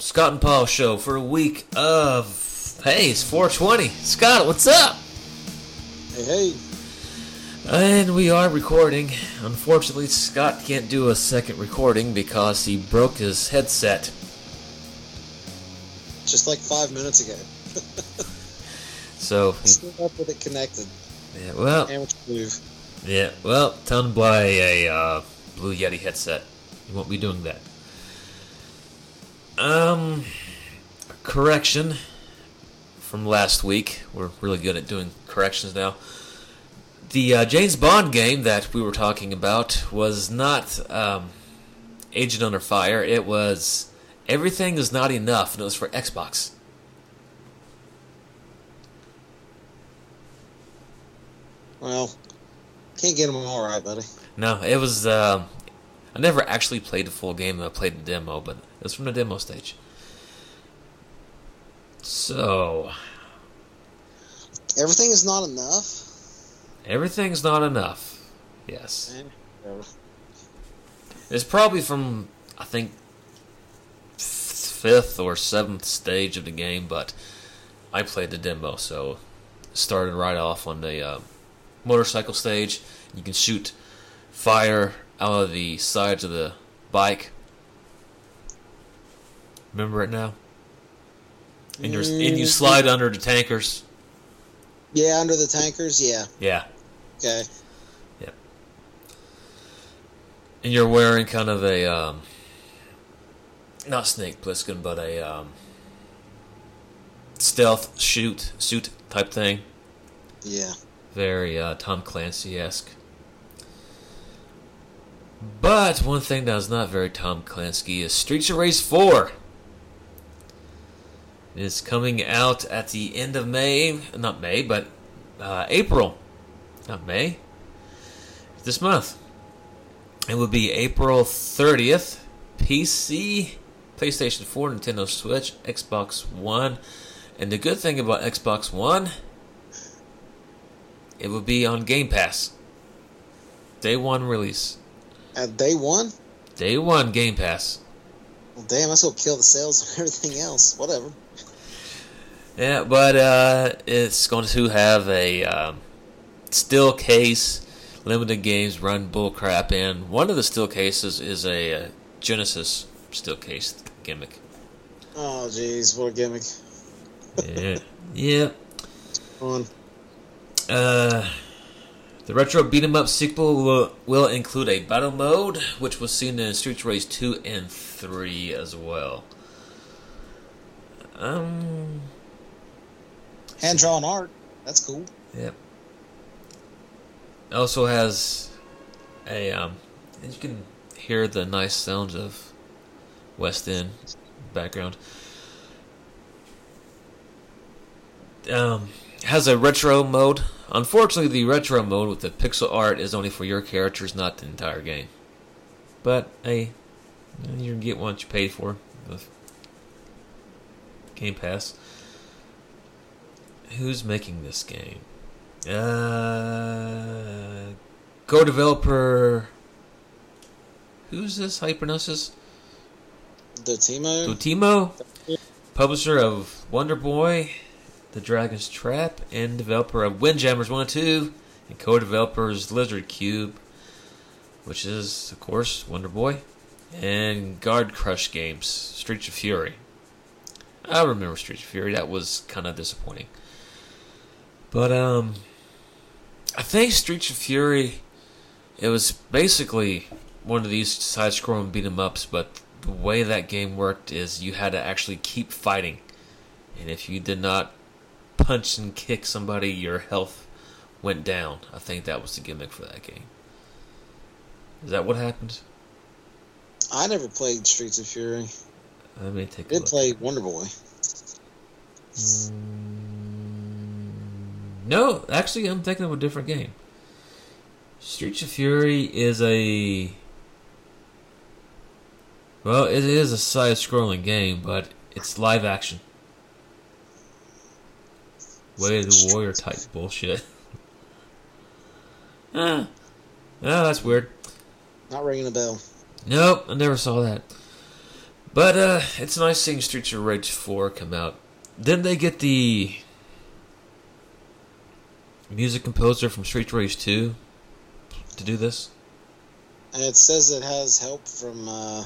Scott and Paul show for a week of hey, it's 420. Scott, what's up? Hey, hey. And we are recording. Unfortunately, Scott can't do a second recording because he broke his headset. Just like five minutes ago. So, Still up with it connected. yeah, well, Amateur move. yeah, well, tell him to buy a uh, Blue Yeti headset. He won't be doing that. Um, correction from last week. We're really good at doing corrections now. The uh, James Bond game that we were talking about was not um, Agent Under Fire. It was Everything Is Not Enough, and it was for Xbox. Well, can't get them all right, buddy. No, it was. Um, I never actually played the full game. I played the demo, but it was from the demo stage. So Everything is not enough. everything's not enough. Yes, it's probably from I think fifth or seventh stage of the game, but I played the demo, so started right off on the uh, motorcycle stage. You can shoot fire out of the sides of the bike. Remember it now? And you and you Mm, slide under the tankers. Yeah, under the tankers. Yeah. Yeah, Okay. and you're wearing kind of a um, not Snake Plissken, but a um, stealth shoot suit type thing. Yeah. Very uh, Tom Clancy esque. But one thing that is not very Tom Clancy is Streets of Rage 4. It is coming out at the end of May. Not May, but uh, April. Not May. This month. It will be April 30th. PC, PlayStation 4, Nintendo Switch, Xbox One. And the good thing about Xbox One it will be on Game Pass. Day one release. At day one. Day one Game Pass. Well, damn, that's gonna kill the sales and everything else. Whatever. Yeah, but uh, it's going to have a um, still case, limited games run bullcrap in. One of the still cases is a uh, Genesis still case gimmick. Oh, jeez, what a gimmick. Yeah. yeah. On. Uh, the retro beat 'em up sequel will, will include a battle mode, which was seen in Streets Race 2 and 3 as well. Um, Hand drawn art. That's cool. Yep. It also has a um, and you can hear the nice sounds of West End background. Um, has a retro mode. Unfortunately, the retro mode with the pixel art is only for your characters, not the entire game. But hey, you can get what you paid for with Game Pass. Who's making this game? Uh, Go developer. Who's this? How you pronounce this? Dotemu. Dotemu, publisher of Wonder Boy, The Dragon's Trap, and developer of Windjammers 1 and 2, and co-developers Lizard Cube, which is, of course, Wonder Boy, and Guard Crush Games, Streets of Fury. I remember Streets of Fury. That was kind of disappointing. But um, I think Streets of Fury, it was basically one of these side-scrolling beat 'em ups, but the way that game worked is you had to actually keep fighting, and if you did not punch and kick somebody, your health went down. I think that was the gimmick for that game. Is that what happened? I never played Streets of Fury. Let me take a Did play Wonder Boy. Mm, no, actually, I'm thinking of a different game. Streets of Fury is a. Well, it is a side scrolling game, but it's live action. Way of the Warrior type bullshit. ah. Ah, that's weird. Not ringing a bell. Nope, I never saw that. But uh, it's nice seeing Streets of Rage 4 come out. Then they get the music composer from Streets of Rage 2 to do this. And it says it has help from uh,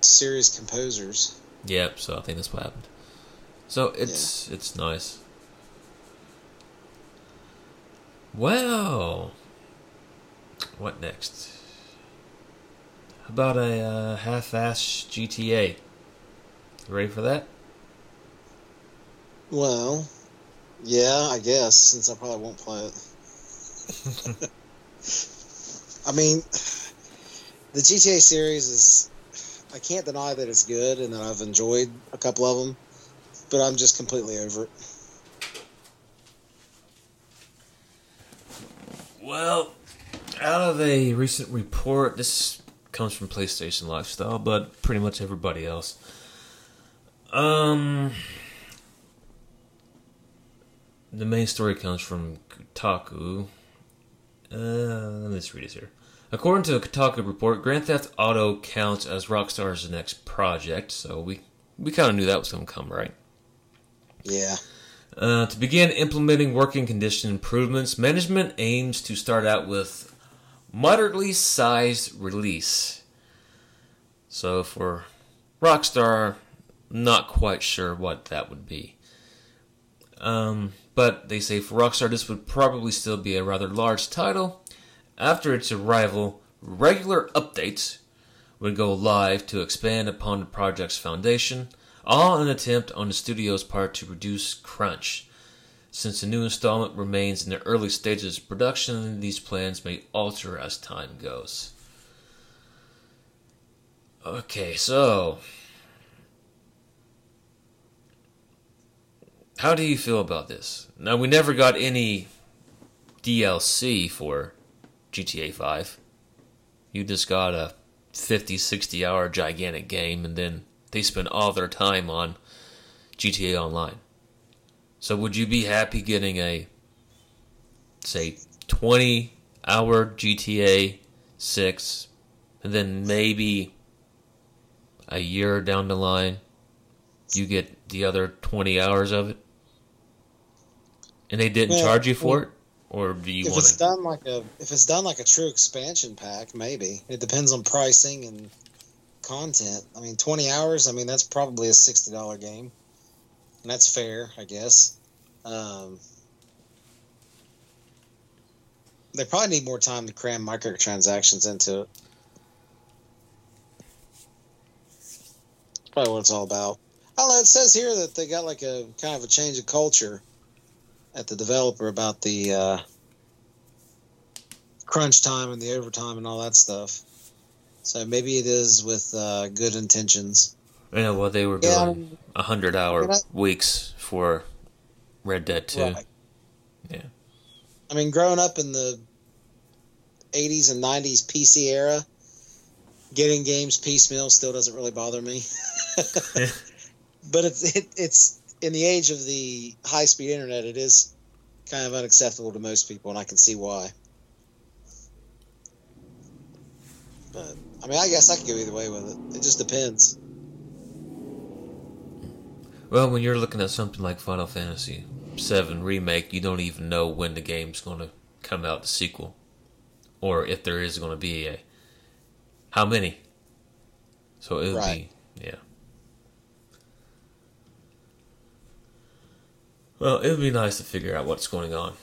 serious composers. Yep, so I think that's what happened. So it's it's nice. Well, what next? How about a uh, half-ass GTA? You ready for that? Well, yeah, I guess, since I probably won't play it. I mean, the GTA series is. I can't deny that it's good and that I've enjoyed a couple of them, but I'm just completely over it. Well, out of a recent report, this comes from PlayStation Lifestyle, but pretty much everybody else. Um, the main story comes from Kotaku. Uh, let me just read this here. According to a Kotaku report, Grand Theft Auto counts as Rockstar's next project, so we we kind of knew that was going to come, right? Yeah. Uh, to begin implementing working condition improvements, management aims to start out with moderately sized release. So for Rockstar, not quite sure what that would be. Um, but they say for Rockstar, this would probably still be a rather large title. After its arrival, regular updates would go live to expand upon the project's foundation, all an attempt on the studio's part to reduce crunch. Since the new installment remains in the early stages of production, these plans may alter as time goes. Okay, so. How do you feel about this? Now, we never got any DLC for GTA 5. You just got a 50, 60 hour gigantic game, and then they spend all their time on GTA Online. So, would you be happy getting a, say, 20 hour GTA 6, and then maybe a year down the line, you get the other 20 hours of it? And they didn't charge you for well, it? Or do you if want it's to? done like a if it's done like a true expansion pack, maybe it depends on pricing and content. I mean, twenty hours. I mean, that's probably a sixty dollar game, and that's fair, I guess. Um, they probably need more time to cram microtransactions into it. That's probably what it's all about. Know. It says here that they got like a kind of a change of culture at the developer about the uh, crunch time and the overtime and all that stuff. So maybe it is with uh, good intentions. Yeah, well, they were Yeah, billing a hundred hour I mean, weeks for Red Dead Two. Right. Yeah. I mean, growing up in the 80s and 90s PC era, getting games piecemeal still doesn't really bother me. but it's it, it's in the age of the high speed internet, it is kind of unacceptable to most people, and I can see why. But I mean, I guess I could go either way with it. It just depends. Well, when you're looking at something like Final Fantasy VII Remake, you don't even know when the game's going to come out, the sequel, or if there is going to be a. How many? So it would Right. be, yeah. Well, it would be nice to figure out what's going on.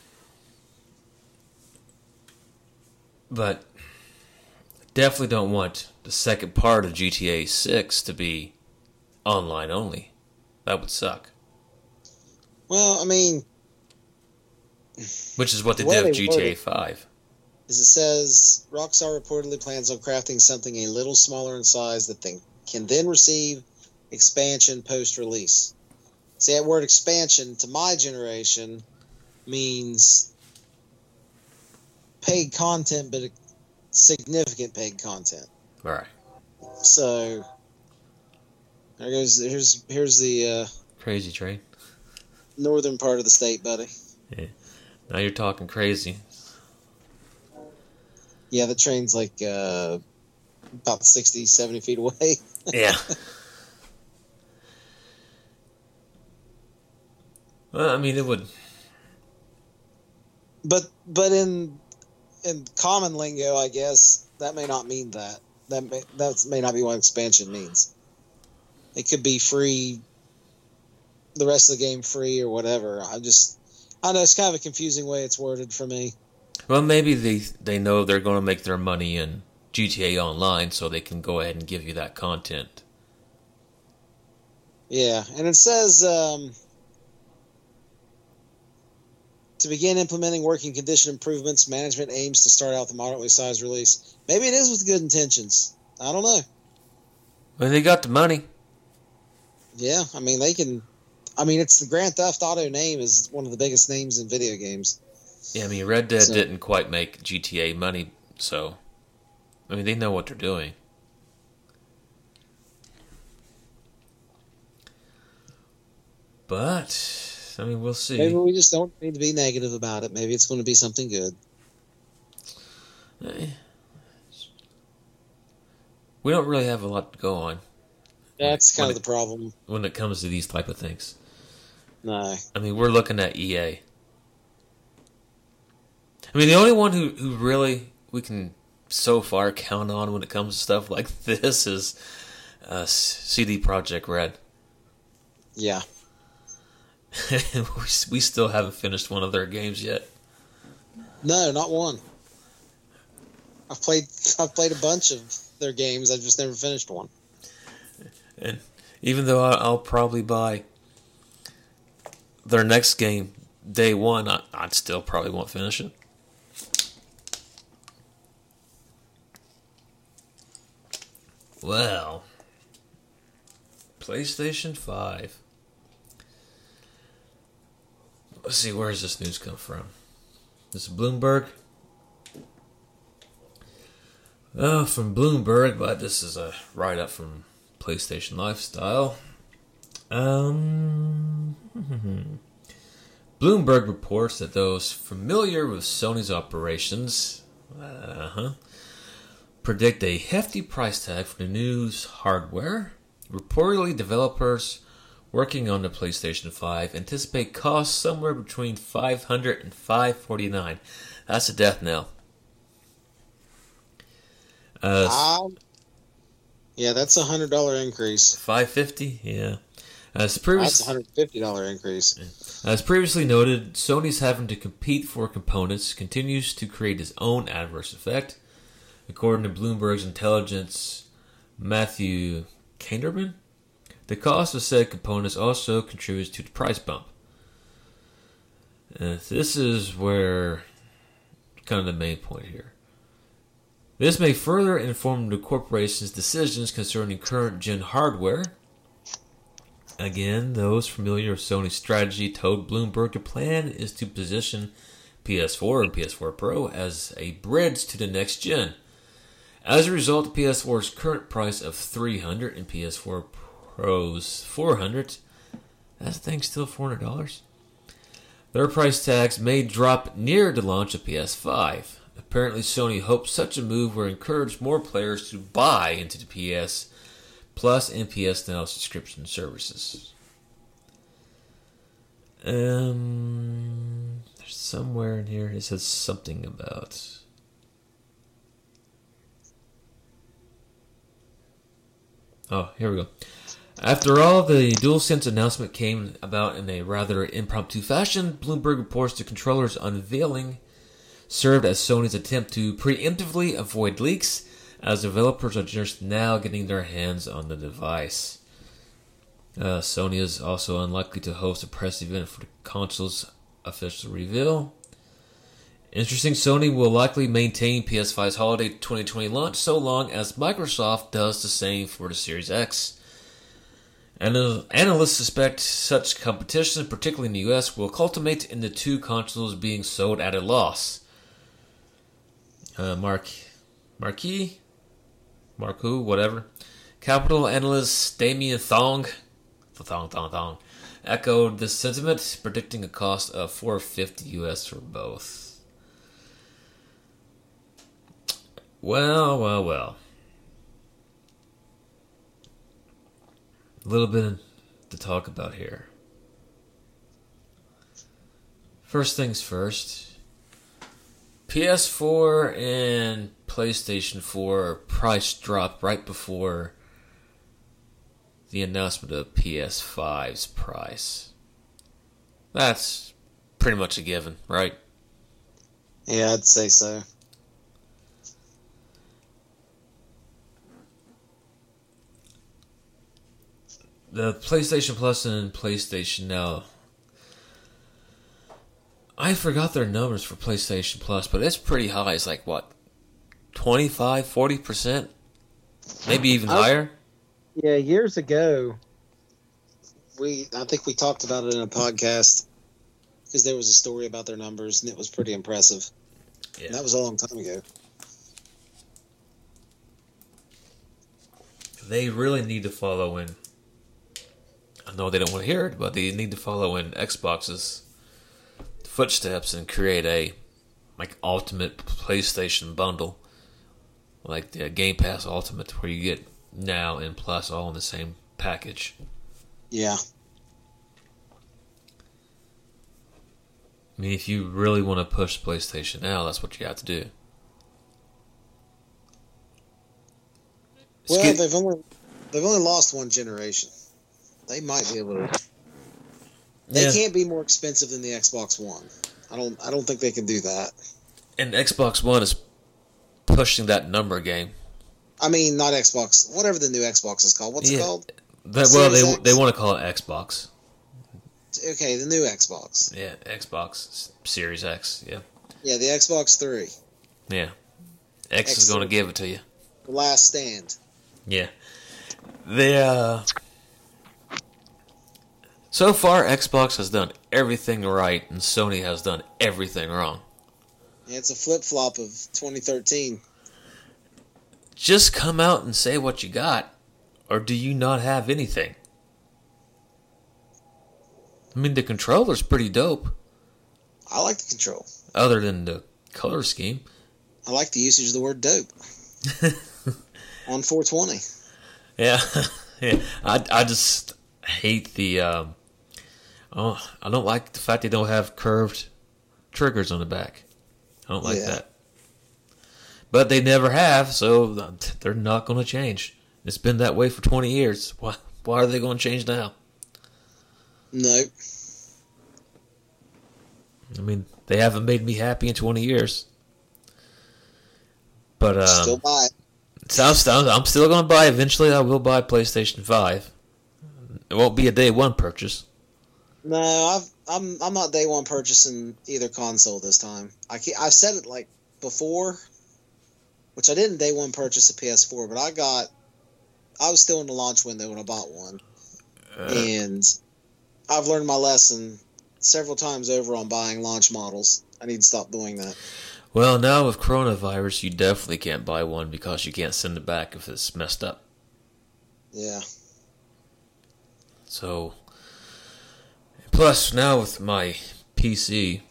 But definitely don't want the second part of GTA 6 to be online only. That would suck. Well, I mean, Which is what they did with GTA worded- 5. Is it says, Rockstar reportedly plans on crafting something a little smaller in size that they can then receive expansion post release. See, that word expansion to my generation means paid content, but significant paid content. All right. So there goes. Here's here's the uh, Crazy train. northern part of the state, buddy. Yeah. Now you're talking crazy. Yeah, the train's like uh, about 60, 70 feet away. yeah. Well, I mean, it would. But but in in common lingo, I guess that may not mean that. That may, that may not be what expansion means. It could be free. The rest of the game free or whatever. I just I know it's kind of a confusing way it's worded for me. Well, maybe they they know they're going to make their money in GTA Online, so they can go ahead and give you that content. Yeah, and it says um, to begin implementing working condition improvements, management aims to start out the moderately sized release. Maybe it is with good intentions. I don't know. Well, they got the money. Yeah, I mean they can. I mean, it's the Grand Theft Auto name is one of the biggest names in video games. Yeah, I mean, Red Dead So- didn't quite make GTA money, so I mean, they know what they're doing. But I mean, we'll see. Maybe we just don't need to be negative about it. Maybe it's going to be something good. We don't really have a lot to go on That's kind of the problem. when it comes to these type of things. No. I mean, we're looking at EA. I mean, the only one who, who really we can so far count on when it comes to stuff like this is uh, CD Projekt Red. Yeah. we, still haven't finished one of their games yet. No, not one. I've played. I've played a bunch of their games. I've just never finished one. And even though I- I'll probably buy their next game day one, I, I'd still probably won't finish it. Well, PlayStation 5. Let's see, where does this news come from? This is Bloomberg. Oh, from Bloomberg, but this is a write up from PlayStation Lifestyle. Um, Bloomberg reports that those familiar with Sony's operations uh-huh, predict a hefty price tag for the new hardware. Reportedly, developers working on the PlayStation 5 anticipate costs somewhere between 500 and 549. That's a death knell. Uh, Um, yeah, that's a hundred dollar increase. 550, yeah. As That's a previously, hundred fifty dollar increase. as previously noted, Sony's having to compete for components continues to create its own adverse effect. According to Bloomberg's intelligence, Matthew Kanterman, the cost of said components also contributes to the price bump. Uh, this is where kind of the main point here. This may further inform the corporation's decisions concerning current gen hardware. Again, those familiar with Sony's strategy told Bloomberg the plan is to position PS4 and PS4 Pro as a bridge to the next gen. As a result, PS4's current price of 300 and PS4 Pro's 400, that thing's still $400. Their price tags may drop near the launch of PS5. Apparently, Sony hopes such a move will encourage more players to buy into the PS Plus and PS Now subscription services. Um, there's somewhere in here it says something about. Oh, here we go. After all, the DualSense announcement came about in a rather impromptu fashion. Bloomberg reports the controller's unveiling served as Sony's attempt to preemptively avoid leaks, as developers are just now getting their hands on the device. Uh, Sony is also unlikely to host a press event for the console's official reveal. Interesting, Sony will likely maintain PS5's holiday 2020 launch so long as Microsoft does the same for the Series X. Anal- Analysts suspect such competition, particularly in the US, will culminate in the two consoles being sold at a loss. Uh, Mark, Marquis, Marku, whatever. Capital analyst Damian Thong, Thong Thong Thong, echoed this sentiment, predicting a cost of 450 US for both. Well, well, well. A little bit to talk about here. First things first. PS4 and PlayStation 4 price dropped right before the announcement of PS5's price. That's pretty much a given, right? Yeah, I'd say so. The PlayStation Plus and PlayStation Now. I forgot their numbers for PlayStation Plus, but it's pretty high. It's like what? 25, 40%? Maybe even I- higher? Yeah, years ago, we I think we talked about it in a podcast because there was a story about their numbers and it was pretty impressive. Yeah. And that was a long time ago. They really need to follow in. I know they don't want to hear it, but they need to follow in Xbox's footsteps and create a like ultimate PlayStation bundle, like the Game Pass Ultimate, where you get now and Plus all in the same package. Yeah, I mean, if you really want to push PlayStation now, that's what you have to do. well, Skip- they've only they've only lost one generation. They might be able to. They Yeah. can't be more expensive than the Xbox One. I don't. I don't think they can do that. and Xbox One is pushing that number game. I mean, not Xbox. Whatever the new Xbox is called. What's Yeah. it called? That, well, they X? they want to call it Xbox. Okay, the new Xbox. Yeah, Xbox Series X. Yeah, Yeah, the Xbox Three, yeah. X is going to give it to you. the last stand. Yeah. They uh. So far, Xbox has done everything right, and Sony has done everything wrong. Yeah, it's a flip flop of 2013. Just come out and say what you got, or do you not have anything? I mean, the controller's pretty dope, I like the control. other than the color scheme. I like the usage of the word dope on 420. Yeah, yeah. I I just hate the. Um, oh, I don't like the fact they don't have curved triggers on the back. I don't like Yeah. that. But they never have, so they're not going to change. It's been that way for twenty years. Why? Why are they going to change now? Nope. I mean, they haven't made me happy in twenty years. But um, Still buy. So I'm, I'm still going to buy. Eventually, I will buy PlayStation Five. It won't be a day one purchase. No, I've, I'm I'm not day one purchasing either console this time. I can't, I've said it like before, which I didn't day one purchase a PS4, but I got I was still in the launch window when I bought one, Uh, and I've learned my lesson several times over on buying launch models. I need to stop doing that. well, now with coronavirus, you definitely can't buy one because you can't send it back if it's messed up. Yeah, So, plus now with my PC,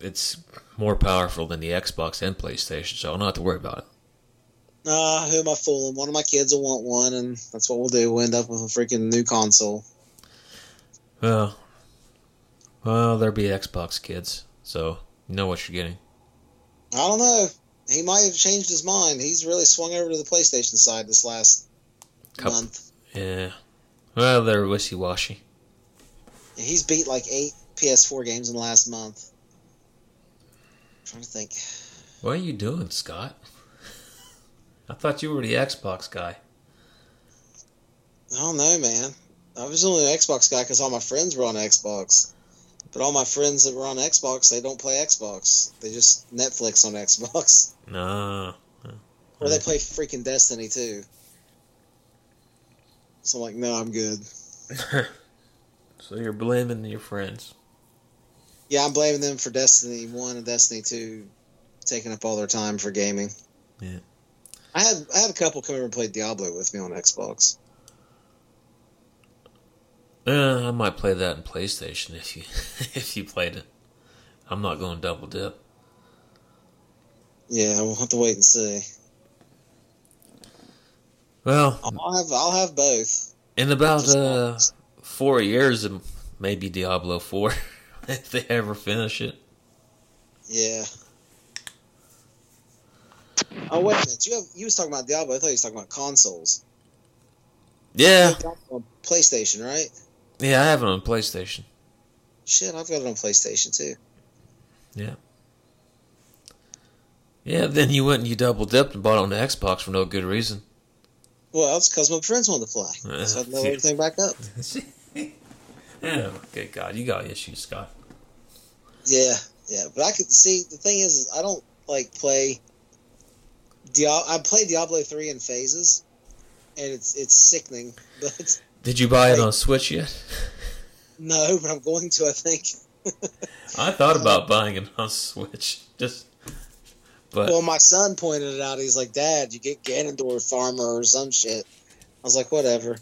it's more powerful than the Xbox and PlayStation, so I don't have to worry about it. uh, who am I fooling? One of my kids will want one, and that's what we'll do. We'll end up with a freaking new console. Well, well, there'll be Xbox kids, so you know what you're getting. I don't know. He might have changed his mind. He's really swung over to the PlayStation side this last Couple- month. Yeah. Well, they're wishy washy. He's beat like eight PS4 games in the last month. trying to think. What are you doing, Scott? I thought you were the Xbox guy. I don't know, man. I was only an Xbox guy because all my friends were on Xbox. But all my friends that were on Xbox, they don't play Xbox. They just Netflix on Xbox. No. Or they play freaking Destiny too. So I'm like, no, I'm good. so you're blaming your friends. Yeah, I'm blaming them for Destiny 1 and Destiny 2 taking up all their time for gaming. Yeah. I had I had a couple come over and play Diablo with me on Xbox. Uh, I might play that in PlayStation if you if you played it. I'm not going double dip. Yeah, we'll have to wait and see. Well, I'll have I'll have both. In about uh, four years, um, maybe Diablo 4, if they ever finish it. Yeah. Oh wait a minute! You have you was talking about Diablo. I thought you was talking about consoles. Yeah, On PlayStation, right? yeah, I have it on PlayStation. Shit, I've got it on PlayStation too. Yeah. Yeah, then you went and you double dipped and bought it on the Xbox for no good reason. Well, it's because my friends wanted to play, Uh, so I load everything back up. yeah, good God, you got issues, Scott. Yeah, yeah, but I could see the thing is, is I don't like play. Diablo. I play Diablo three in phases, and it's it's sickening. But Did you buy it Like- on Switch yet? no, but I'm going to. I think. I thought about buying it on Switch, just, but Well, my son pointed it out. He's like, "Dad, you get Ganondorf farmer or some shit." I was like, "Whatever."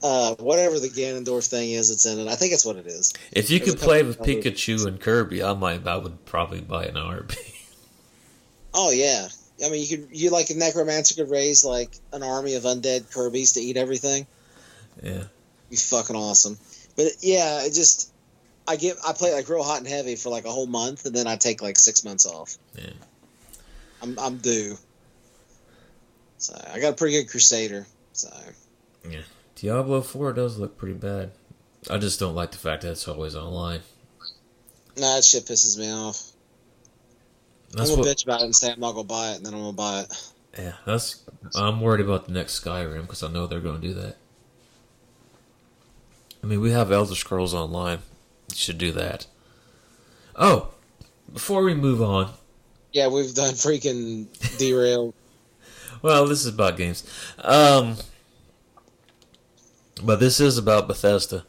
Uh, whatever the Ganondorf thing is, it's in it. I think it's what it is. if you there's could play with Pikachu and Kirby, I might, I would probably buy an RB. Oh yeah, I mean, you could you like a necromancer could raise like an army of undead Kirby's to eat everything. yeah, be fucking awesome. But yeah, it just I get I play like real hot and heavy for like a whole month, and then I take like six months off. Yeah. I'm I'm due. So I got a pretty good Crusader. So yeah, Diablo Four does look pretty bad. I just don't like the fact that it's always online. nah, that shit pisses me off. That's I'm gonna what. bitch about it and say I'm not gonna buy it, and then I'm gonna buy it. Yeah, that's. I'm worried about the next Skyrim because I know they're going to do that. I mean, we have Elder Scrolls Online. You should do that. Oh, before we move on, Yeah, we've done freaking derail. well, this is about games. Um, but this is about Bethesda.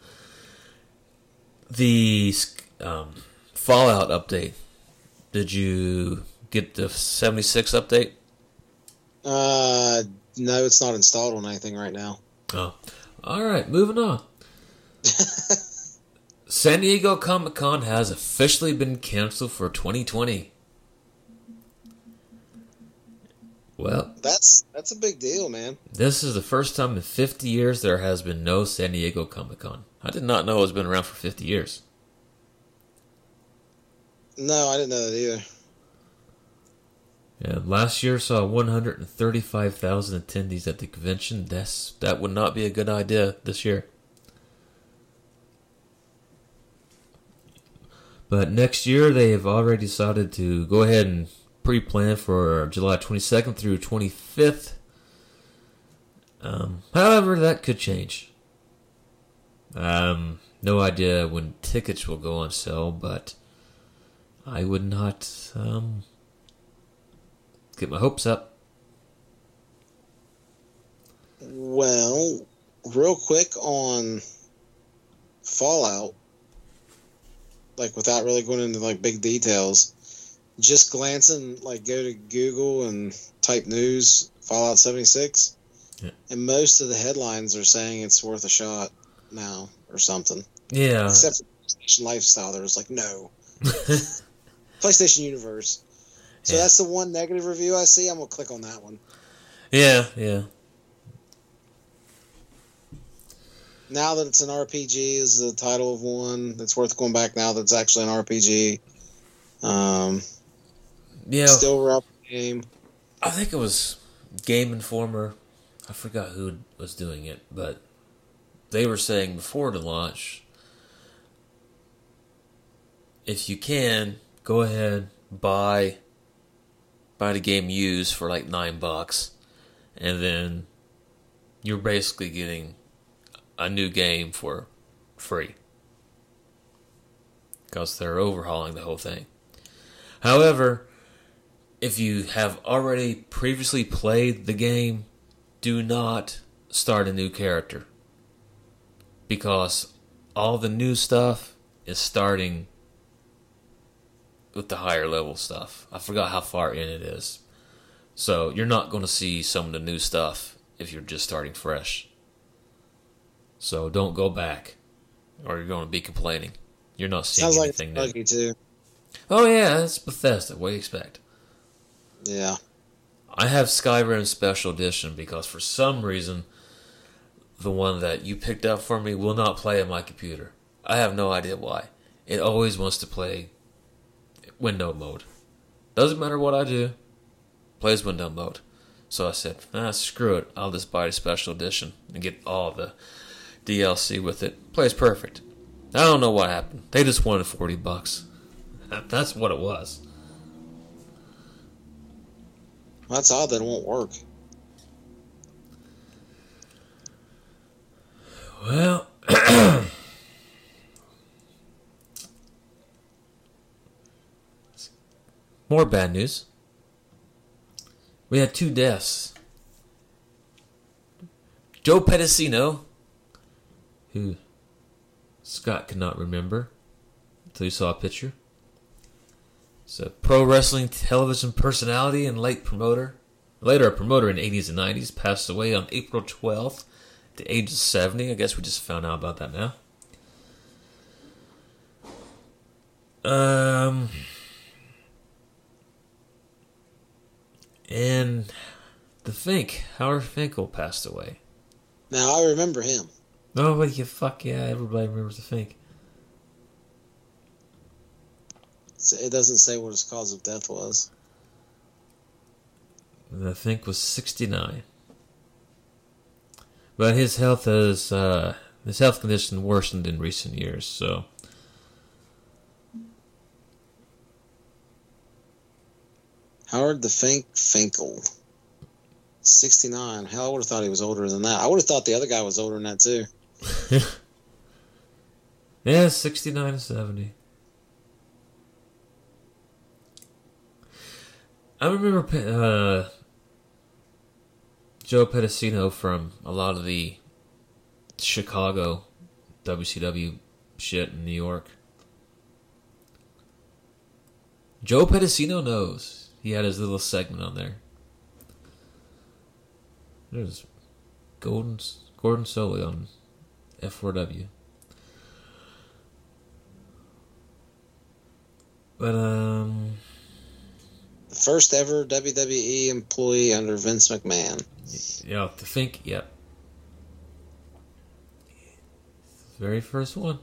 The um, Fallout update. Did you get the 76 update? uh, no, it's not installed on anything right now. Oh. All right, moving on. San Diego Comic Con has officially been canceled for 2020. Well, That's that's a big deal, man. this is the first time in 50 years there has been no San Diego Comic Con. I did not know it's been around for 50 years. No, I didn't know that either. Yeah, last year saw 135,000 attendees at the convention. That's that would not be a good idea this year. But next year they have already decided to go ahead and pre-plan for July 22nd through 25th. Um, however, that could change. Um, no idea when tickets will go on sale, but I would not um, get my hopes up. Well, real quick on Fallout, like without really going into like big details, just glancing, like go to Google and type news Fallout 76, Yeah. and most of the headlines are saying it's worth a shot now or something. Yeah. Except for PlayStation Lifestyle, there was like no PlayStation Universe. So Yeah. that's the one negative review I see. I'm gonna click on that one. yeah, yeah. now that it's an RPG is the title of one that's worth going back now that's actually an RPG. Um, Yeah. still rough game. I think it was Game Informer. I forgot who was doing it, but they were saying before the launch, if you can, go ahead buy buy the game used for like nine bucks, and then you're basically getting a new game for free because they're overhauling the whole thing. However, if you have already previously played the game, do not start a new character. Because all the new stuff is starting with the higher level stuff. I forgot how far in it is. So you're not going to see some of the new stuff if you're just starting fresh. So don't go back, or you're going to be complaining. You're not seeing Sounds like anything new. too. Oh yeah, it's Bethesda. What do you expect? Yeah. I have Skyrim Special Edition because for some reason the one that you picked up for me will not play on my computer. I have no idea why. It always wants to play window mode. Doesn't matter what I do, plays window mode. So I said, ah, screw it. I'll just buy a special edition and get all the DLC with it. Plays perfect. I don't know what happened. They just wanted 40 bucks. That's what it was. That's odd that it won't work. Well, more bad news. We had two deaths. Joe Pedicino, who Scott could not remember until he saw a picture. He's a pro wrestling television personality and late promoter. Later a promoter in the 80s and 90s, passed away on April 12th at the age of 70. I guess we just found out about that now. Um, and the Fink, Howard Finkel passed away. Now I remember him. Oh, but you fuck yeah, everybody remembers the Fink. So It doesn't say what his cause of death was. The Fink was 69. But his health has, uh, his health condition worsened in recent years, so. Howard the Fink Finkel. 69. Hell, I would have thought he was older than that. I would have thought the other guy was older than that, too. Yeah, 69 to 70. I remember uh, Joe Pedicino from a lot of the Chicago WCW shit in New York. Joe Pedicino knows. He had his little segment on there. There's Golden Gordon Solie on F4W. But um, first ever WWE employee under Vince McMahon. yeah, to think, yep. Very first one.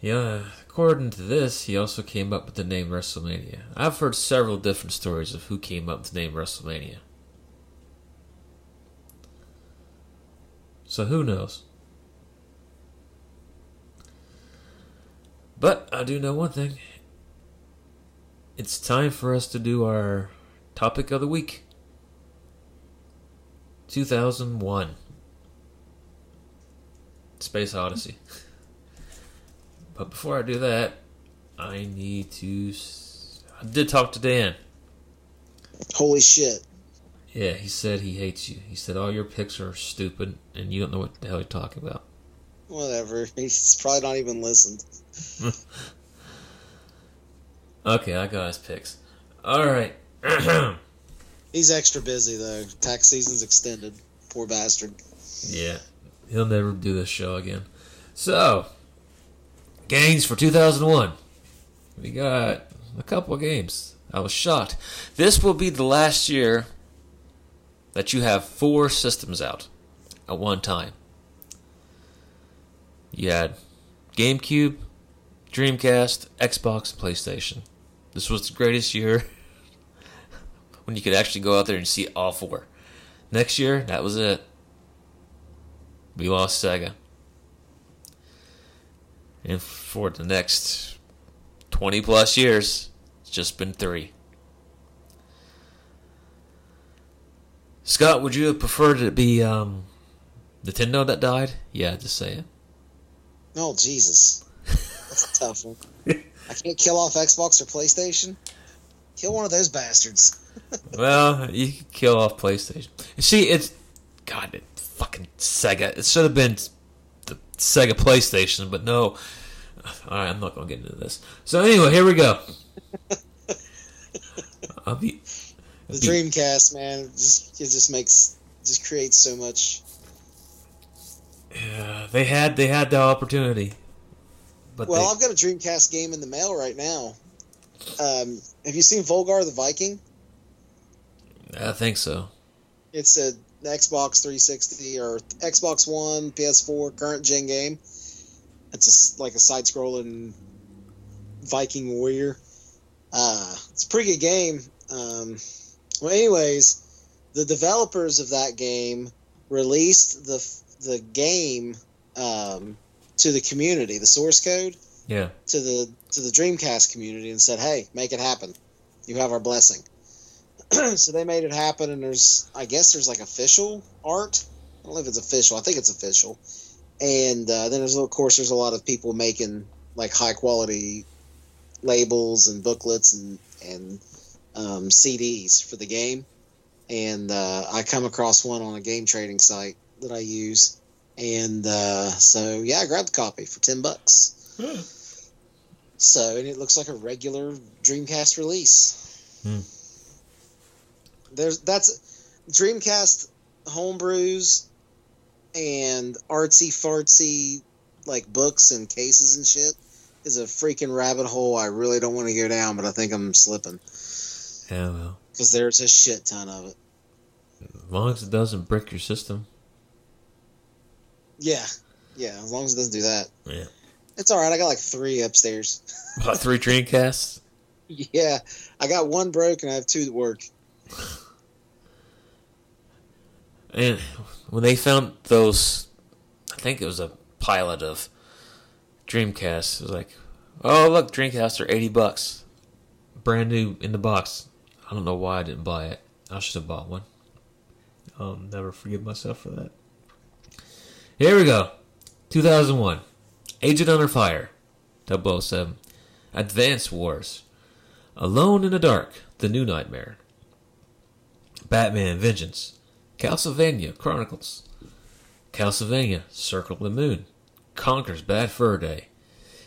Yeah, according to this, he also came up with the name WrestleMania. I've heard several different stories of who came up with the name WrestleMania. So who knows? But I do know one thing. It's time for us to do our topic of the week. 2001. Space Odyssey. But before I do that, I need to. s- I did talk to Dan. Holy shit. Yeah, he said he hates you. He said all your picks are stupid and you don't know what the hell you're talking about. Whatever. He's probably not even listened. Okay, I got his picks. Alright. He's extra busy, though. Tax season's extended. Poor bastard. Yeah, he'll never do this show again. So, games for 2001. We got a couple of games. I was shocked. This will be the last year that you have four systems out at one time. You had GameCube, Dreamcast, Xbox, PlayStation. This was the greatest year when you could actually go out there and see all four. Next year, that was it. We lost Sega. And for the next 20 plus years, it's just been three. Scott, would you have preferred it be um, Nintendo that died? Yeah, just say Oh, Jesus. That's a tough one. I can't kill off Xbox or PlayStation. Kill one of those bastards. well, you could kill off PlayStation. See, it's God, it fucking Sega. It should have been the Sega PlayStation, but no. All right, I'm not gonna get into this. So anyway, here we go. I'll be. The Dreamcast, man, it just it just makes just creates so much. Yeah, they had they had the opportunity, but Well, they, I've got a Dreamcast game in the mail right now. Um, have you seen Volgarr the Viking? I think so. It's a Xbox 360 or Xbox One, PS4 current gen game. It's a, like a side-scrolling Viking warrior. Uh, it's a pretty good game. Um, well, anyways, the developers of that game released the the game um, to the community, the source code Yeah. to the to the Dreamcast community, and said, "Hey, make it happen. You have our blessing." so they made it happen, and there's I guess there's like official art. I don't know if it's official. I think it's official. And uh, then there's of course there's a lot of people making like high quality labels and booklets and and um, CDs for the game. And uh, I come across one on a game trading site that I use, and uh, so yeah, I grabbed the copy for ten bucks. So and it looks like a regular Dreamcast release. Hmm. There's that's Dreamcast homebrews and artsy fartsy like books and cases and shit is a freaking rabbit hole I really don't want to go down, but I think I'm slipping Yeah, well. because there's a shit ton of it. As long as it doesn't brick your system. Yeah, yeah. As long as it doesn't do that, Yeah. it's all right. I got like three upstairs. About three Dreamcasts? yeah, I got one broke and I have two that work. And when they found those, I think it was a pilot of Dreamcast. It was like, oh look, Dreamcasts are eighty bucks, brand new in the box. I don't know why I didn't buy it. I should have bought one. I'll never forgive myself for that. Here we go, two thousand one, Agent Under Fire, 007, Advance Wars, Alone in the Dark, The New Nightmare, Batman Vengeance. Castlevania Chronicles. Castlevania Circle of the Moon. Conker's Bad Fur Day.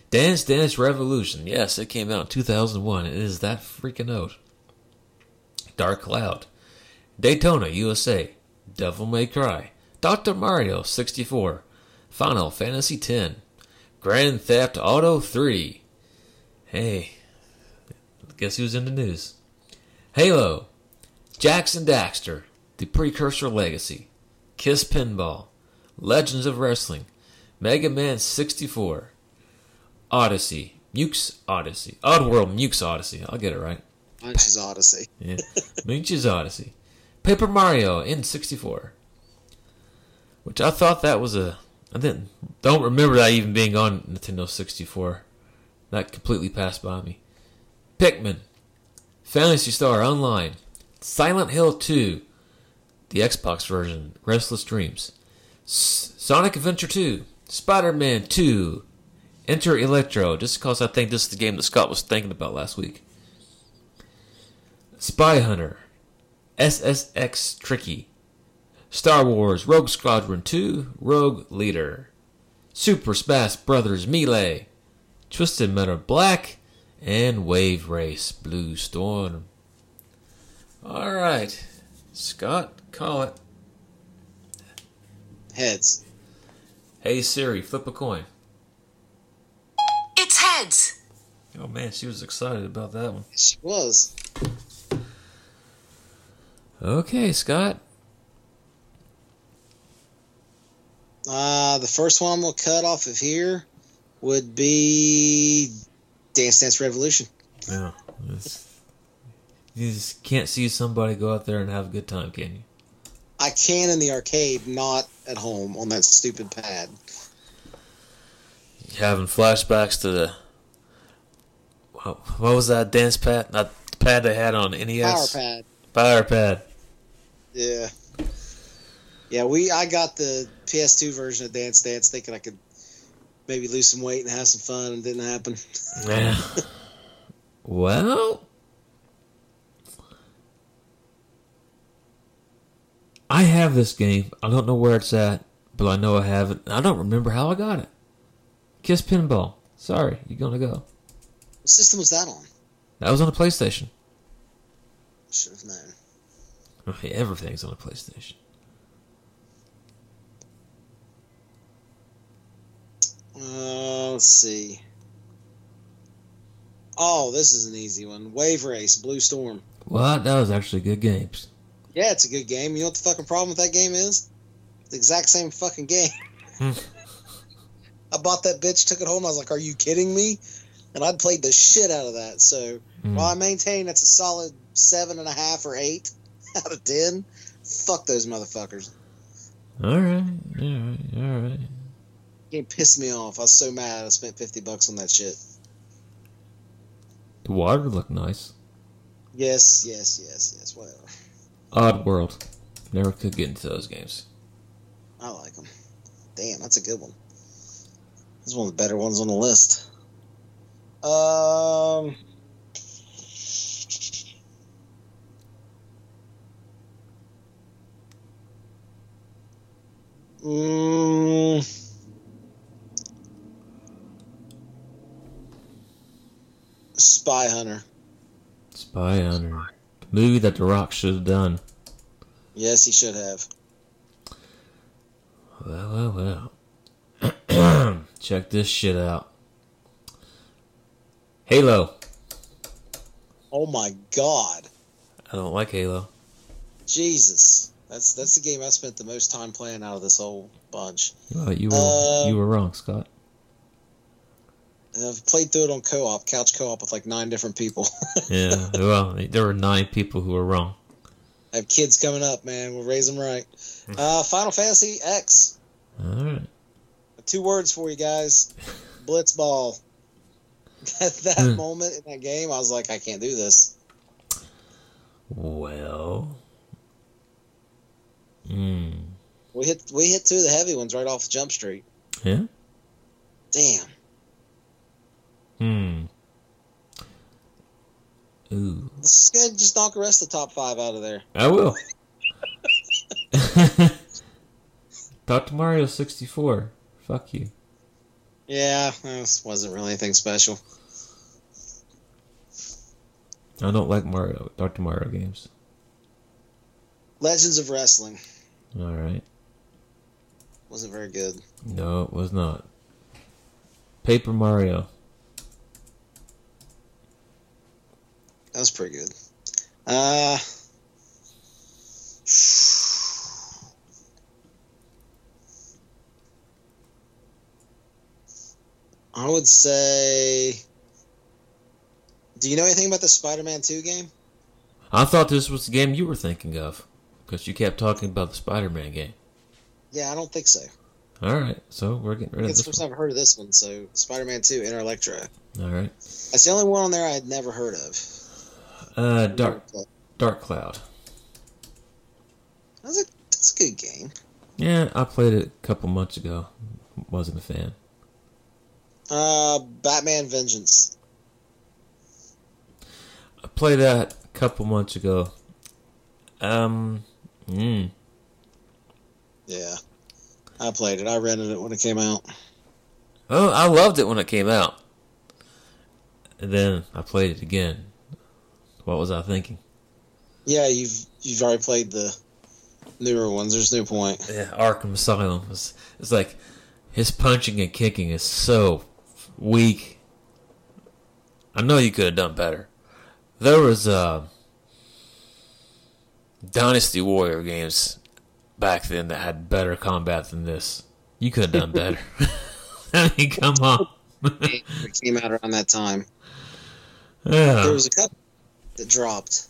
Dance Dance Revolution. Yes, it came out in 2001. It is that freaking old. Dark Cloud. Daytona, USA. Devil May Cry. Dr. Mario 64. Final Fantasy X. Grand Theft Auto 3. Hey, guess who's in the news? Halo. Jak and Daxter. The Precursor Legacy, Kiss Pinball, Legends of Wrestling, Mega Man 64, Odyssey, Muke's Odyssey, Oddworld Muke's Odyssey. I'll get it right. Punch's Odyssey. Yeah, Muke's Odyssey, Paper Mario N64, which I thought that was a. I didn't don't remember that even being on Nintendo 64. That completely passed by me. Pikmin, Phantasy Star Online, Silent Hill 2 the Xbox version, Restless Dreams, S- Sonic Adventure 2, Spider Man 2, Enter Electro, just because I think this is the game that Scott was thinking about last week. Spy Hunter, SSX Tricky, Star Wars Rogue Squadron 2, Rogue Leader, Super Smash Brothers Melee, Twisted Metal Black, and Wave Race Blue Storm. Alright, Scott, call it. Heads. Hey Siri, flip a coin. It's heads. Oh man, she was excited about that one. She was. Okay, Scott. Uh, the first one we'll cut off of here would be Dance Dance Revolution. Yeah. You just can't see somebody go out there and have a good time, can you? I can in the arcade, not at home on that stupid pad. You having flashbacks to the what was that dance pad? Not the pad they had on Power NES. pad. Power pad. Yeah. Yeah, we I got the PS2 version of Dance Dance thinking I could maybe lose some weight and have some fun and didn't happen. Yeah. well, I have this game. I don't know where it's at, but I know I have it. I don't remember how I got it. Kiss Pinball. Sorry, you're gonna go. What system was that on? That was on the PlayStation. Should have known. Okay, everything's on the PlayStation. Uh, let's see. Oh, this is an easy one. Wave Race, Blue Storm. What? That was actually good games. Yeah, it's a good game. You know what the fucking problem with that game is? The exact same fucking game. I bought that bitch, took it home. I was like, "Are you kidding me?" And I'd played the shit out of that. So Hmm. while I maintain that's a solid seven and a half or eight out of ten, fuck those motherfuckers. All right, all right, all right. Game pissed me off. I was so mad. I spent fifty bucks on that shit. The water looked nice. Yes, yes, yes, yes. Whatever. Oddworld. Never could get into those games. I like them. Damn, that's a good one. This is one of the better ones on the list. Um. Mm, Spy Hunter. Spy Hunter. The movie that The Rock should have done. Yes, he should have. Well, well, well. Check this shit out. Halo. Oh my God, I don't like Halo. Jesus! That's that's the game I spent the most time playing out of this whole bunch. Well, you were Uh, you were wrong, Scott. And I've played through it on co-op, couch co-op with like nine different people. Yeah. well, there were nine people who were wrong. I have kids coming up, man. We'll raise them right. Uh, Final Fantasy X. All right. Two words for you guys: Blitzball. At that Hmm. moment in that game, I was like, I can't do this. Well. Hmm. We hit we hit two of the heavy ones right off jump street. Yeah. Damn. Hmm. Ooh. Let's go just knock the rest of the top five out of there. I will. Dr. Mario 64. Fuck you. Yeah, this wasn't really anything special. I don't like Mario, Dr. Mario games. Legends of Wrestling All right. wasn't very good. No, it was not. Paper Mario. That was pretty good. Uh, I would say. Do you know anything about the Spider-Man Two game? I thought this was the game you were thinking of. Because you kept talking about the Spider Man game. Yeah, I don't think so. All right. So we're getting rid of this first time I've heard of this one. So, Spider-Man Two: Enter Electro. one. All right. That's the only one on there I had never heard of. Uh, Dark Dark Cloud. That's a that's a good game. Yeah, I played it a couple months ago. Wasn't a fan. Uh, Batman Vengeance. I played that a couple months ago. Um, mm, Yeah, I played it. I rented it when it came out. oh, I loved it when it came out, and then I played it again. What was I thinking? Yeah, you've you've already played the newer ones. There's no point. Yeah, Arkham Asylum was. It's like his punching and kicking is so weak. I know you could have done better. There was uh, Dynasty Warrior games back then that had better combat than this. You could have done better. I mean, come on. it came out around that time. Yeah. There was a couple that dropped.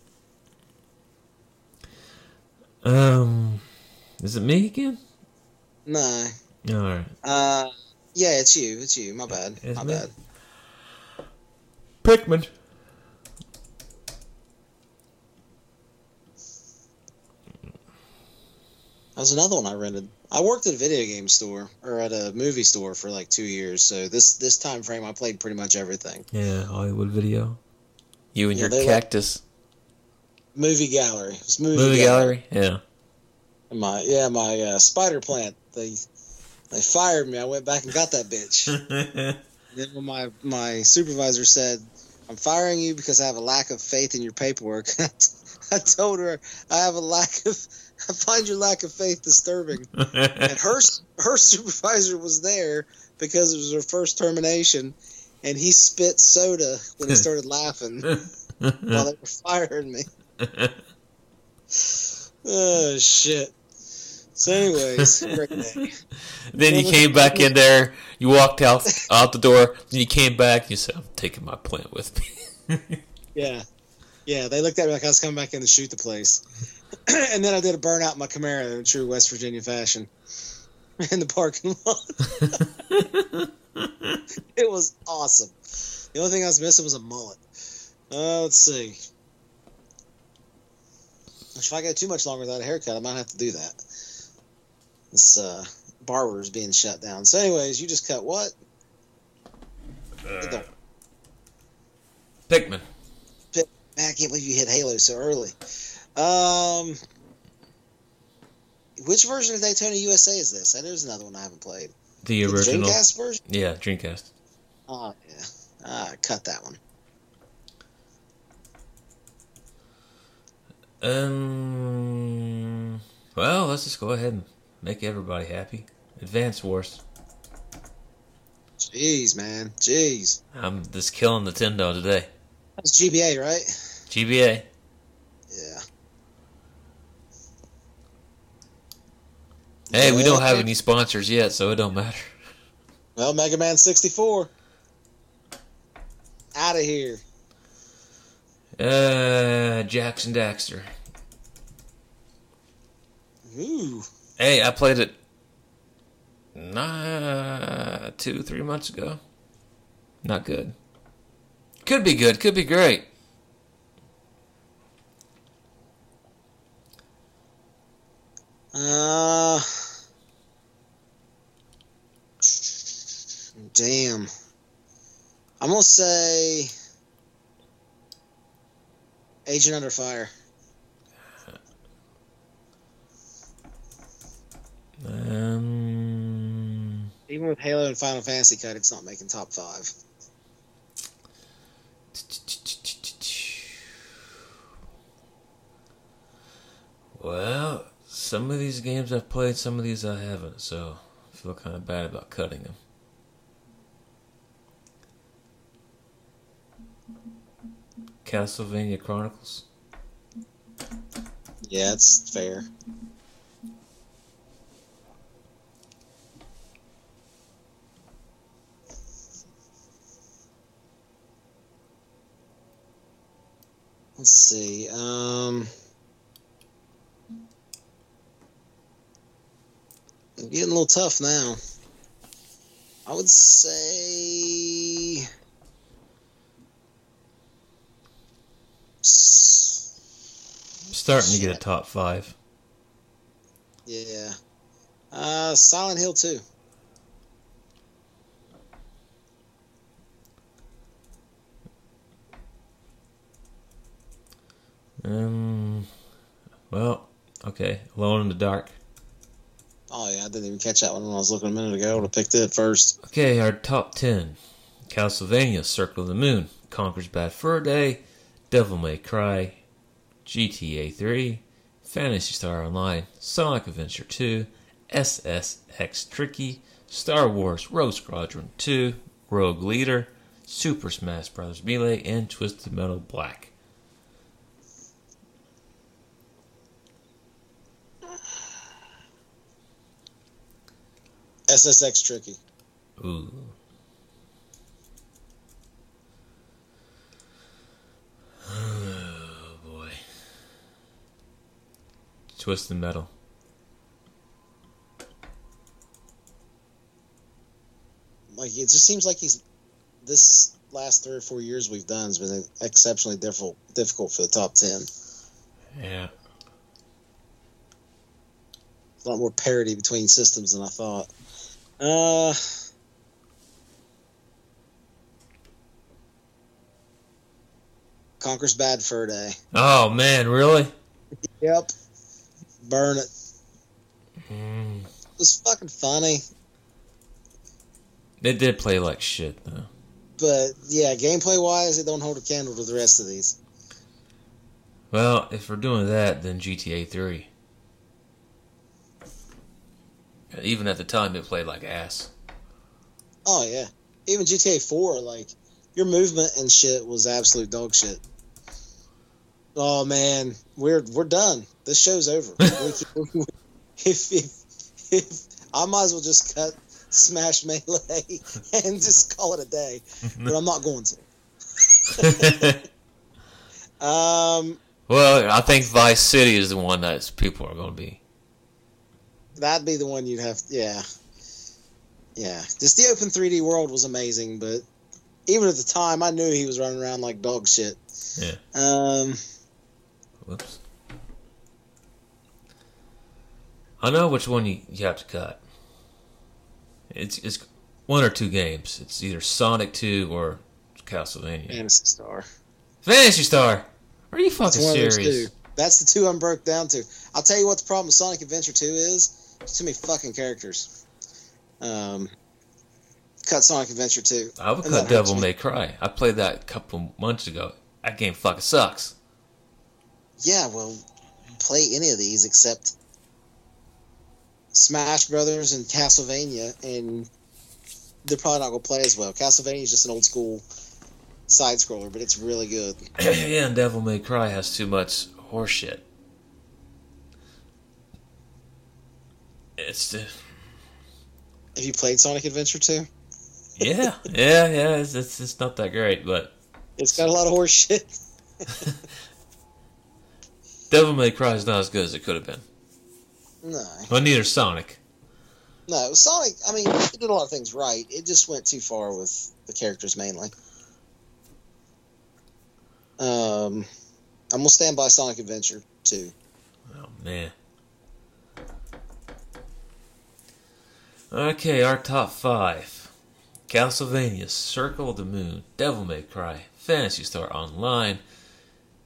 Um, is it me again? No. All right. Uh, yeah, it's you. It's you. My bad. It's My me. bad. Pikmin. That was another one I rented. I worked at a video game store or at a movie store for like two years. So this this time frame, I played pretty much everything. Yeah, Hollywood Video. You and Yeah, your like- cactus. Movie gallery. It was movie, Movie gallery? Yeah. And My yeah, my uh, spider plant. They they fired me. I went back and got that bitch. then when my my supervisor said, "I'm firing you because I have a lack of faith in your paperwork," I told her I have a lack of. I find your lack of faith disturbing. And her her supervisor was there because it was her first termination, and he spit soda when he started laughing while they were firing me. Oh shit. So, anyways. Then you came back in there. You walked out out the door. Then you came back. and You said, "I'm taking my plant with me." Yeah, yeah. They looked at me like I was coming back in to shoot the place, and then I did a burnout in my Camaro in true West Virginia fashion in the parking lot. it was awesome. The only thing I was missing was a mullet. Uh, let's see. If I go too much longer without a haircut, I might have to do that. This uh, barber is being shut down. So, anyways, you just cut what? Uh, Pikmin. Man, I can't believe you hit Halo so early. Um, which version of Daytona USA is this? There's another one I haven't played. The The original. Dreamcast version? Yeah, Dreamcast. Oh yeah, ah, cut that one. Um. Well, let's just go ahead and make everybody happy. Advance Wars. Jeez, man, jeez. I'm just killing the Nintendo today. That's GBA, right? GBA. Yeah. Hey, we don't have any sponsors yet, so it don't matter. Well, Mega Man 64. Out of here. Uh, Jak and Daxter. Ooh. Hey, I played it nah, two, three months ago. Not good. Could be good. Could be great. Uh. Damn. I'm gonna say. Agent Under Fire. Um, Even with Halo and Final Fantasy cut, it's not making top five. well, some of these games I've played, some of these I haven't, so I feel kind of bad about cutting them. Castlevania Chronicles. Yeah, it's fair. Let's see. Um, I'm getting a little tough now. I would say. Starting to get a top five. Yeah. Uh, Silent Hill 2. Um, well, okay. Alone in the Dark. Oh, yeah, I didn't even catch that one when I was looking a minute ago. I would have picked it first. Okay, our top 10. Castlevania, Circle of the Moon, Conker's Bad Fur Day, Devil May Cry, GTA 3, Phantasy Star Online, Sonic Adventure 2, SSX Tricky, Star Wars Rogue Squadron 2, Rogue Leader, Super Smash Bros. Melee, and Twisted Metal Black. SSX Tricky. Ooh. Oh boy. Twisted Metal. Like, it just seems like he's. This last three or four years we've done has been exceptionally difficult, difficult for the top 10. Yeah. a lot more parity between systems than I thought. Uh, Conker's Bad Fur Day. Oh man, really? Yep. Burn it. Mm. It was fucking funny, They did play like shit though. but yeah, gameplay wise, it don't hold a candle to the rest of these. Well, if we're doing that, then GTA 3. Even at the time, it played like ass. Oh yeah, even GTA Four, like your movement and shit was absolute dog shit. Oh man, we're we're done. This show's over. if, if if I might as well just cut Smash Melee and just call it a day, but I'm not going to. um, well, I think Vice City is the one that people are going to be. That'd be the one you'd have. Yeah, yeah. Just the open 3D world was amazing, but even at the time, I knew he was running around like dog shit. Yeah. Um. Whoops. I know which one you, you have to cut. It's it's one or two games. It's either Sonic Two or Castlevania. Phantasy Star. Phantasy Star. Are you fucking It's one of those serious? two. That's the two I'm broke down to. I'll tell you what the problem with Sonic Adventure 2 is. Too many fucking characters. Um, cut Sonic Adventure 2. I would cut Devil. May Cry. I played that a couple months ago. That game fucking sucks. Yeah, well, play any of these except Smash Brothers and Castlevania, and they're probably not going to play as well. Castlevania is just an old school side scroller, but it's really good. yeah, and Devil May Cry has too much horseshit. It's the Have you played Sonic Adventure 2? yeah, yeah, yeah. It's, it's it's not that great, but It's got a lot of horse shit. Devil May Cry is not as good as it could have been. No. But neither Sonic. No, Sonic. I mean, it did a lot of things right. It just went too far with the characters mainly. Um, I'm gonna stand by Sonic Adventure too. Oh man. Okay, our top five: Castlevania, Circle of the Moon, Devil May Cry, Phantasy Star Online,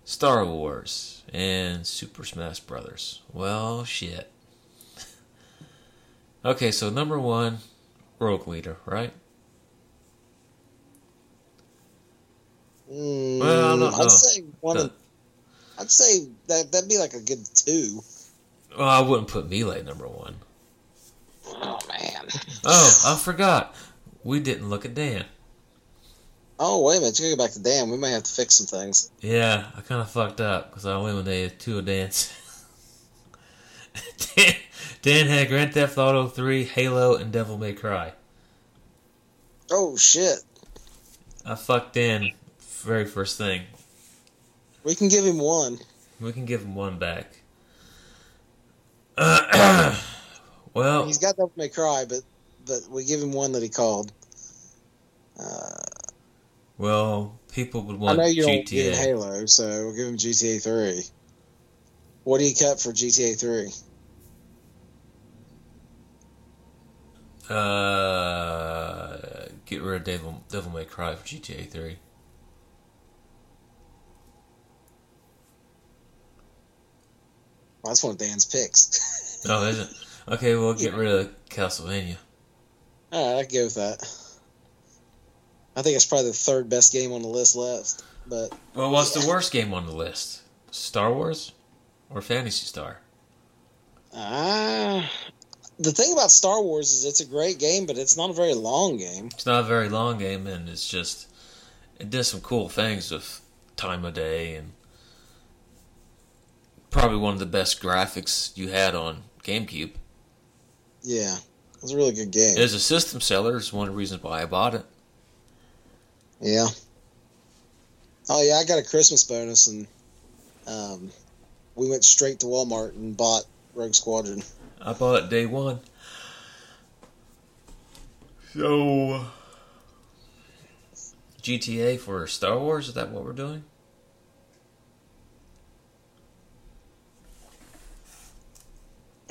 Star Wars, and Super Smash Brothers. Well, shit. okay, so number one, Rogue Leader, right? Mm, Well, I don't know. I'd say one. Of, I'd say that that'd be like a good two. Well, I wouldn't put Melee number one. Oh man. Oh, I forgot. We didn't look at Dan. Oh wait a minute. You go back to Dan. We may have to fix some things. Yeah, I kind of fucked up because I went eliminated two of Dan's. Dan, Dan had Grand Theft Auto 3, Halo, and Devil May Cry. Oh shit. I fucked Dan very first thing. We can give him one. We can give him one back. Uh, well, He's got Devil May Cry, but but we give him one that he called. Uh, well, people would I want know you don't GTA. Halo, so we'll give him GTA 3. What do you cut for GTA 3? Uh, get rid of Devil, Devil May Cry for GTA 3. Well, that's one of Dan's picks. Oh, is it? Okay, well, get rid of Castlevania. Right, I can go with that. I think it's probably the third best game on the list left. But Well, what's the worst game on the list? Star Wars or Phantasy Star? ah, the thing about Star Wars is it's a great game, but it's not a very long game. It's not a very long game, and it's just it does some cool things with time of day and probably one of the best graphics you had on GameCube. Yeah, it was a really good game. As a system seller, it's one of the reasons why I bought it. Yeah. Oh yeah, I got a Christmas bonus, and um, we went straight to Walmart and bought Rogue Squadron. I bought it day one. So GTA for Star Wars? Is that what we're doing?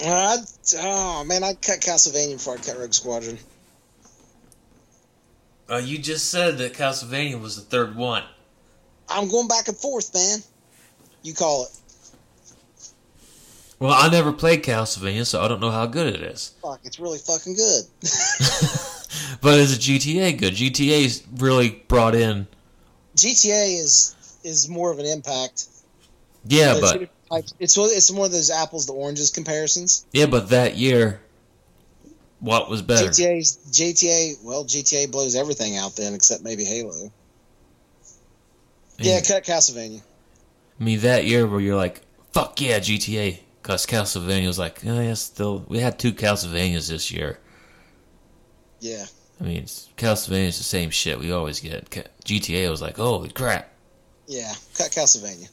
I'd, oh man, I'd cut Castlevania before I cut Rogue Squadron. Uh, you just said that Castlevania was the third one. I'm going back and forth, man. You call it. Well, I never played Castlevania, so I don't know how good it is. Fuck, it's really fucking good. but is a GTA good? GTA's really brought in. GTA is is more of an impact. Yeah, but it's one- it's one of those apples to oranges comparisons. yeah, but that year, what was better? GTA's GTA. Well, GTA blows everything out then, except maybe Halo. Yeah, cut Castlevania. I mean, that year where you're like, fuck yeah, GTA. Because Castlevania was like, oh, yeah, still. We had two Castlevanias this year. Yeah. I mean, Castlevania is the same shit we always get. GTA was like, holy crap. Yeah, cut Castlevania.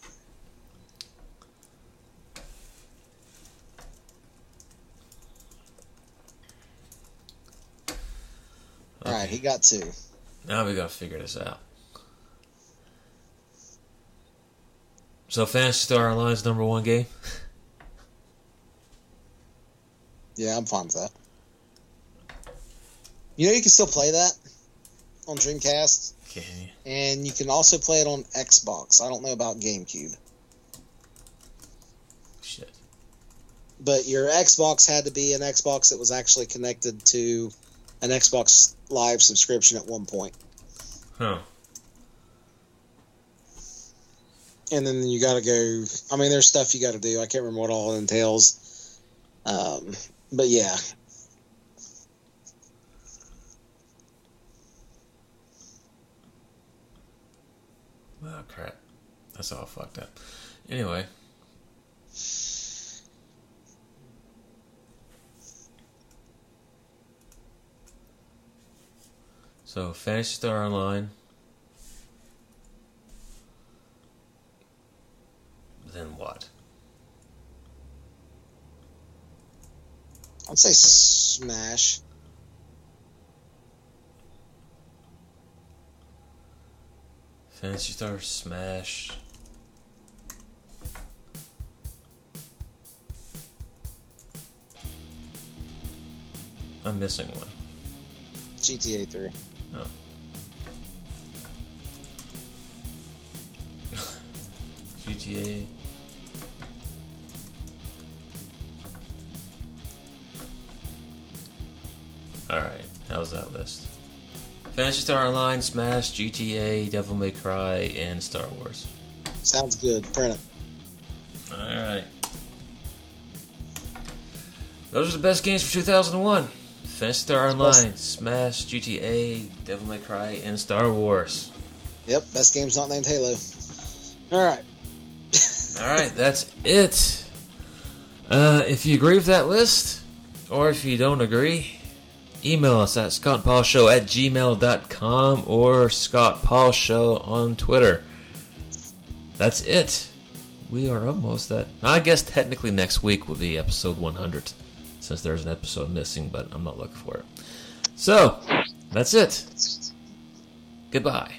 All right, he got two. Now we gotta figure this out. So, Phantasy Star Online's number one game. Yeah, I'm fine with that. You know, you can still play that on Dreamcast, Okay. and you can also play it on Xbox. I don't know about GameCube, Shit. but your Xbox had to be an Xbox that was actually connected to an Xbox Live subscription at one point. Huh. and then you got to go. I mean, there's stuff you got to do. I can't remember what all it entails. Um, but yeah, Oh, crap. That's all fucked up. Anyway. So, Phantasy Star Online. Then what? I'd say Smash. Phantasy Star Smash. I'm missing one. GTA 3. GTA. Alright, how's that list? Phantasy Star Online, Smash, GTA, Devil May Cry, and Star Wars. Sounds good. Print it. Alright. Those are the best games for 2001. Star Online, Smash, GTA, Devil May Cry, and Star Wars. Yep, best game's not named Halo. All right. Alright, that's it. Uh, if you agree with that list, or if you don't agree, email us at scottpaulshow at gmail.com or scottpaulshow on Twitter. That's it. We are almost at. I guess technically next week will be episode 100, since there's an episode missing, but I'm not looking for it. So, that's it. Goodbye.